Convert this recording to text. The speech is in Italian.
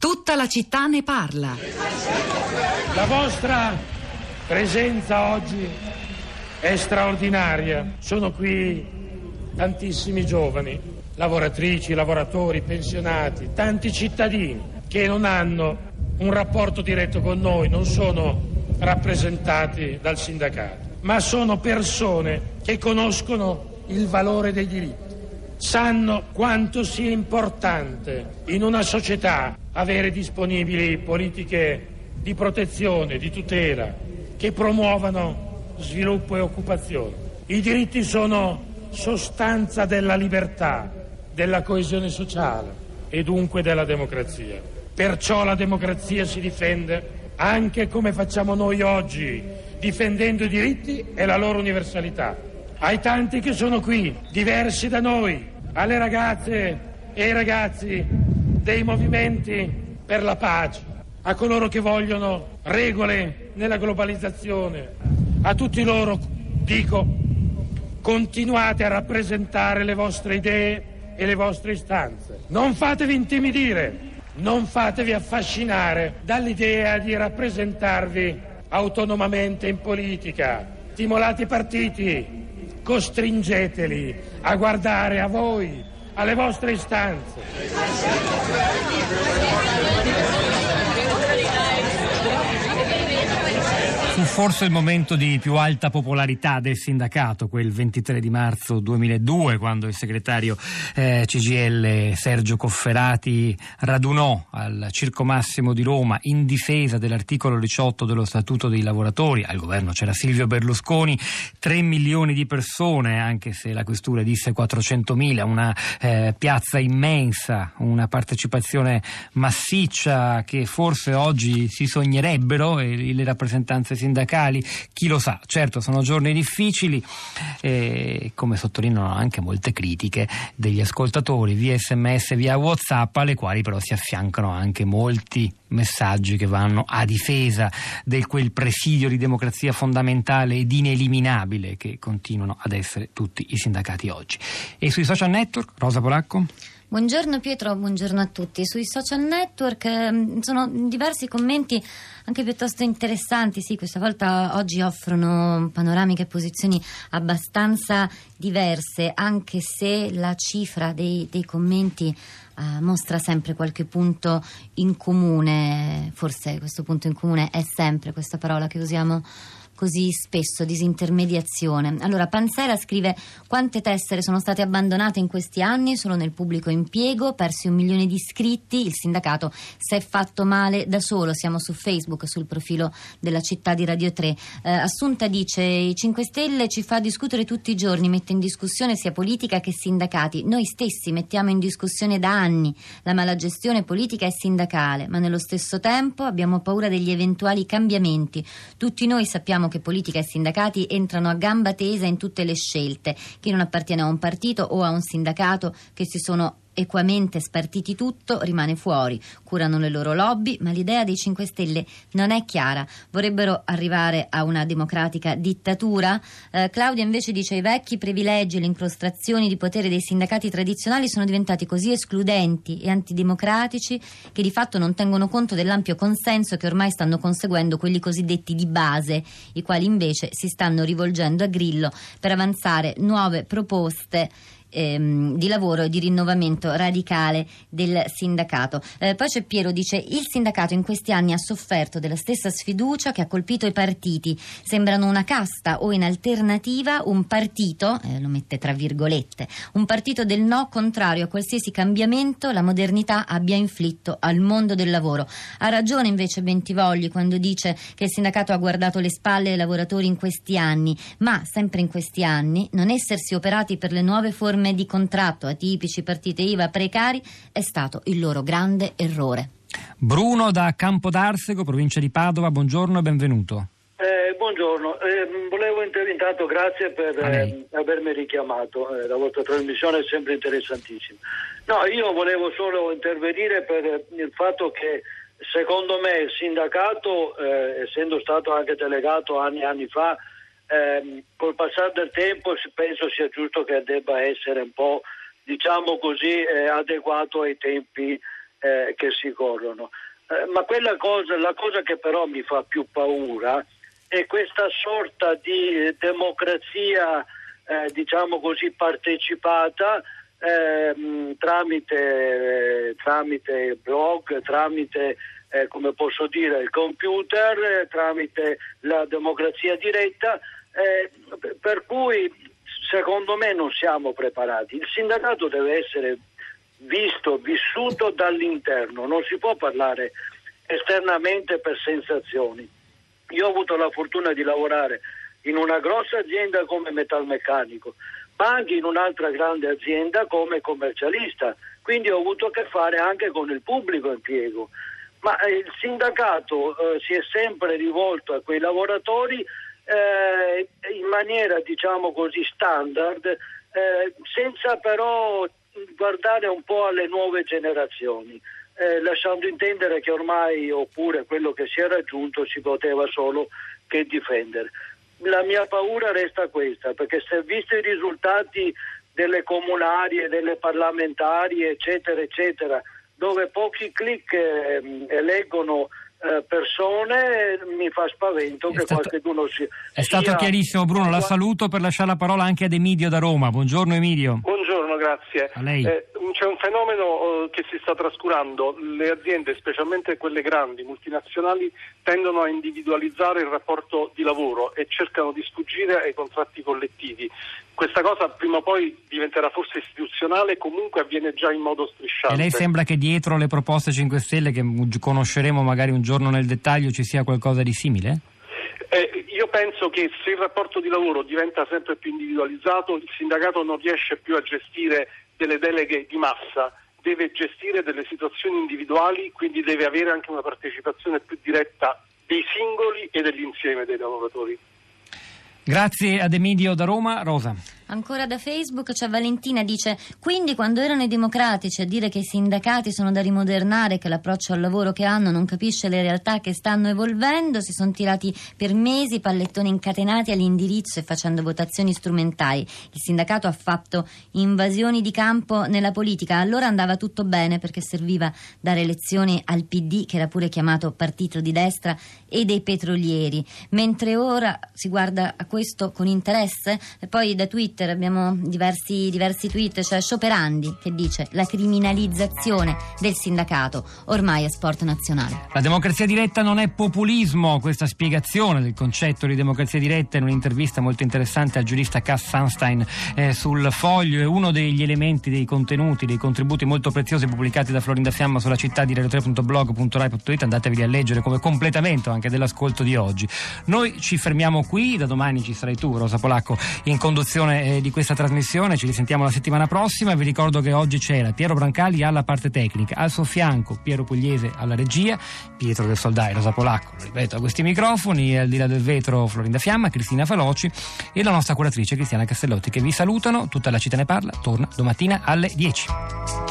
Tutta la città ne parla. La vostra presenza oggi è straordinaria. Sono qui tantissimi giovani, lavoratrici, lavoratori, pensionati, tanti cittadini che non hanno un rapporto diretto con noi, non sono rappresentati dal sindacato, ma sono persone che conoscono il valore dei diritti sanno quanto sia importante in una società avere disponibili politiche di protezione, di tutela, che promuovano sviluppo e occupazione. I diritti sono sostanza della libertà, della coesione sociale e dunque della democrazia. Perciò la democrazia si difende anche come facciamo noi oggi, difendendo i diritti e la loro universalità. Ai tanti che sono qui, diversi da noi, alle ragazze e ai ragazzi dei movimenti per la pace, a coloro che vogliono regole nella globalizzazione, a tutti loro dico continuate a rappresentare le vostre idee e le vostre istanze. Non fatevi intimidire, non fatevi affascinare dall'idea di rappresentarvi autonomamente in politica. Stimolate i partiti, costringeteli a guardare a voi, alle vostre istanze. Forse il momento di più alta popolarità del sindacato, quel 23 di marzo 2002, quando il segretario eh, CGL Sergio Cofferati radunò al Circo Massimo di Roma in difesa dell'articolo 18 dello Statuto dei lavoratori. Al governo c'era Silvio Berlusconi, 3 milioni di persone, anche se la questura disse 400 mila, una eh, piazza immensa, una partecipazione massiccia che forse oggi si sognerebbero e le rappresentanze sindacali sindacali, chi lo sa, certo sono giorni difficili, eh, come sottolineano anche molte critiche degli ascoltatori via sms, via whatsapp, alle quali però si affiancano anche molti messaggi che vanno a difesa di quel presidio di democrazia fondamentale ed ineliminabile che continuano ad essere tutti i sindacati oggi. E sui social network, Rosa Polacco? Buongiorno Pietro, buongiorno a tutti. Sui social network eh, sono diversi commenti anche piuttosto interessanti, sì, questa volta oggi offrono panoramiche e posizioni abbastanza diverse, anche se la cifra dei, dei commenti eh, mostra sempre qualche punto in comune, forse questo punto in comune è sempre questa parola che usiamo così spesso, disintermediazione. Allora, Panzera scrive quante tessere sono state abbandonate in questi anni solo nel pubblico impiego, persi un milione di iscritti, il sindacato si è fatto male da solo, siamo su Facebook, sul profilo della città di Radio 3. Eh, Assunta dice i 5 Stelle ci fa discutere tutti i giorni, mette in discussione sia politica che sindacati. Noi stessi mettiamo in discussione da anni la malagestione politica e sindacale, ma nello stesso tempo abbiamo paura degli eventuali cambiamenti. Tutti noi sappiamo che politica e sindacati entrano a gamba tesa in tutte le scelte. Chi non appartiene a un partito o a un sindacato che si sono equamente spartiti tutto, rimane fuori. Curano le loro lobby, ma l'idea dei 5 Stelle non è chiara. Vorrebbero arrivare a una democratica dittatura? Eh, Claudia invece dice i vecchi privilegi e le incrostrazioni di potere dei sindacati tradizionali sono diventati così escludenti e antidemocratici che di fatto non tengono conto dell'ampio consenso che ormai stanno conseguendo quelli cosiddetti di base, i quali invece si stanno rivolgendo a Grillo per avanzare nuove proposte ehm, di lavoro e di rinnovamento radicale del sindacato. Eh, poi c'è Piero, dice il sindacato in questi anni ha sofferto della stessa sfiducia che ha colpito i partiti. Sembrano una casta o in alternativa un partito, eh, lo mette tra virgolette, un partito del no contrario a qualsiasi cambiamento la modernità abbia inflitto al mondo del lavoro. Ha ragione invece Bentivogli quando dice che il sindacato ha guardato le spalle ai lavoratori in questi anni, ma sempre in questi anni non essersi operati per le nuove forme forme di contratto atipici, partite IVA, precari, è stato il loro grande errore. Bruno da Campodarsego, provincia di Padova, buongiorno e benvenuto. Eh, buongiorno, eh, volevo intanto grazie per eh, avermi richiamato, eh, la vostra trasmissione è sempre interessantissima. No, io volevo solo intervenire per il fatto che secondo me il sindacato, eh, essendo stato anche delegato anni e anni fa, ehm, col passare del tempo penso sia giusto che debba essere un po' diciamo così eh, adeguato ai tempi eh, che si corrono. Eh, ma cosa, la cosa che però mi fa più paura è questa sorta di democrazia, eh, diciamo così, partecipata ehm, tramite, tramite blog, tramite eh, come posso dire, il computer, eh, tramite la democrazia diretta, eh, per cui secondo me non siamo preparati. Il sindacato deve essere visto, vissuto dall'interno, non si può parlare esternamente per sensazioni. Io ho avuto la fortuna di lavorare in una grossa azienda come metalmeccanico, ma anche in un'altra grande azienda come commercialista, quindi ho avuto a che fare anche con il pubblico impiego. Ma eh, il sindacato eh, si è sempre rivolto a quei lavoratori eh, in maniera diciamo così standard, eh, senza però guardare un po' alle nuove generazioni, eh, lasciando intendere che ormai oppure quello che si è raggiunto si poteva solo che difendere. La mia paura resta questa, perché se visto i risultati delle comunali e delle parlamentari, eccetera, eccetera, dove pochi clic eh, eleggono persone mi fa spavento è che stato, qualcuno sia. È stato sia... chiarissimo, Bruno. La saluto per lasciare la parola anche ad Emidio da Roma. Buongiorno, Emidio. Buongiorno, grazie. A lei. Eh, c'è un fenomeno eh, che si sta trascurando. Le aziende, specialmente quelle grandi, multinazionali, tendono a individualizzare il rapporto di lavoro e cercano di sfuggire ai contratti collettivi. Questa cosa prima o poi diventerà forse istituzionale, comunque avviene già in modo strisciante. E lei sembra che dietro le proposte 5 Stelle, che conosceremo magari un giorno nel dettaglio, ci sia qualcosa di simile? Eh, io penso che se il rapporto di lavoro diventa sempre più individualizzato, il sindacato non riesce più a gestire delle deleghe di massa, deve gestire delle situazioni individuali, quindi deve avere anche una partecipazione più diretta dei singoli e dell'insieme dei lavoratori. Grazie ad Emidio da Roma. Rosa. Ancora da Facebook c'è Valentina dice quindi quando erano i democratici a dire che i sindacati sono da rimodernare che l'approccio al lavoro che hanno non capisce le realtà che stanno evolvendo si sono tirati per mesi pallettoni incatenati all'indirizzo e facendo votazioni strumentali il sindacato ha fatto invasioni di campo nella politica allora andava tutto bene perché serviva dare lezioni al PD che era pure chiamato partito di destra e dei petrolieri mentre ora si guarda a questo con interesse e poi da Twitter abbiamo diversi, diversi tweet, c'è Scioperandi che dice la criminalizzazione del sindacato ormai è sport nazionale. La democrazia diretta non è populismo, questa spiegazione del concetto di democrazia diretta in un'intervista molto interessante al giurista Cass Sunstein eh, sul foglio è uno degli elementi, dei contenuti, dei contributi molto preziosi pubblicati da Florinda Fiamma sulla città di radio3.blog.rai.it, andatevi a leggere come completamento anche dell'ascolto di oggi. Noi ci fermiamo qui, da domani ci sarai tu Rosa Polacco in conduzione eh, di questa trasmissione, ci risentiamo la settimana prossima. Vi ricordo che oggi c'era Piero Brancali alla parte tecnica, al suo fianco Piero Pugliese alla regia, Pietro del Soldai, Rosa Polacco, lo ripeto, a questi microfoni, al di là del vetro Florinda Fiamma, Cristina Faloci e la nostra curatrice Cristiana Castellotti che vi salutano. Tutta la città ne parla, torna domattina alle 10.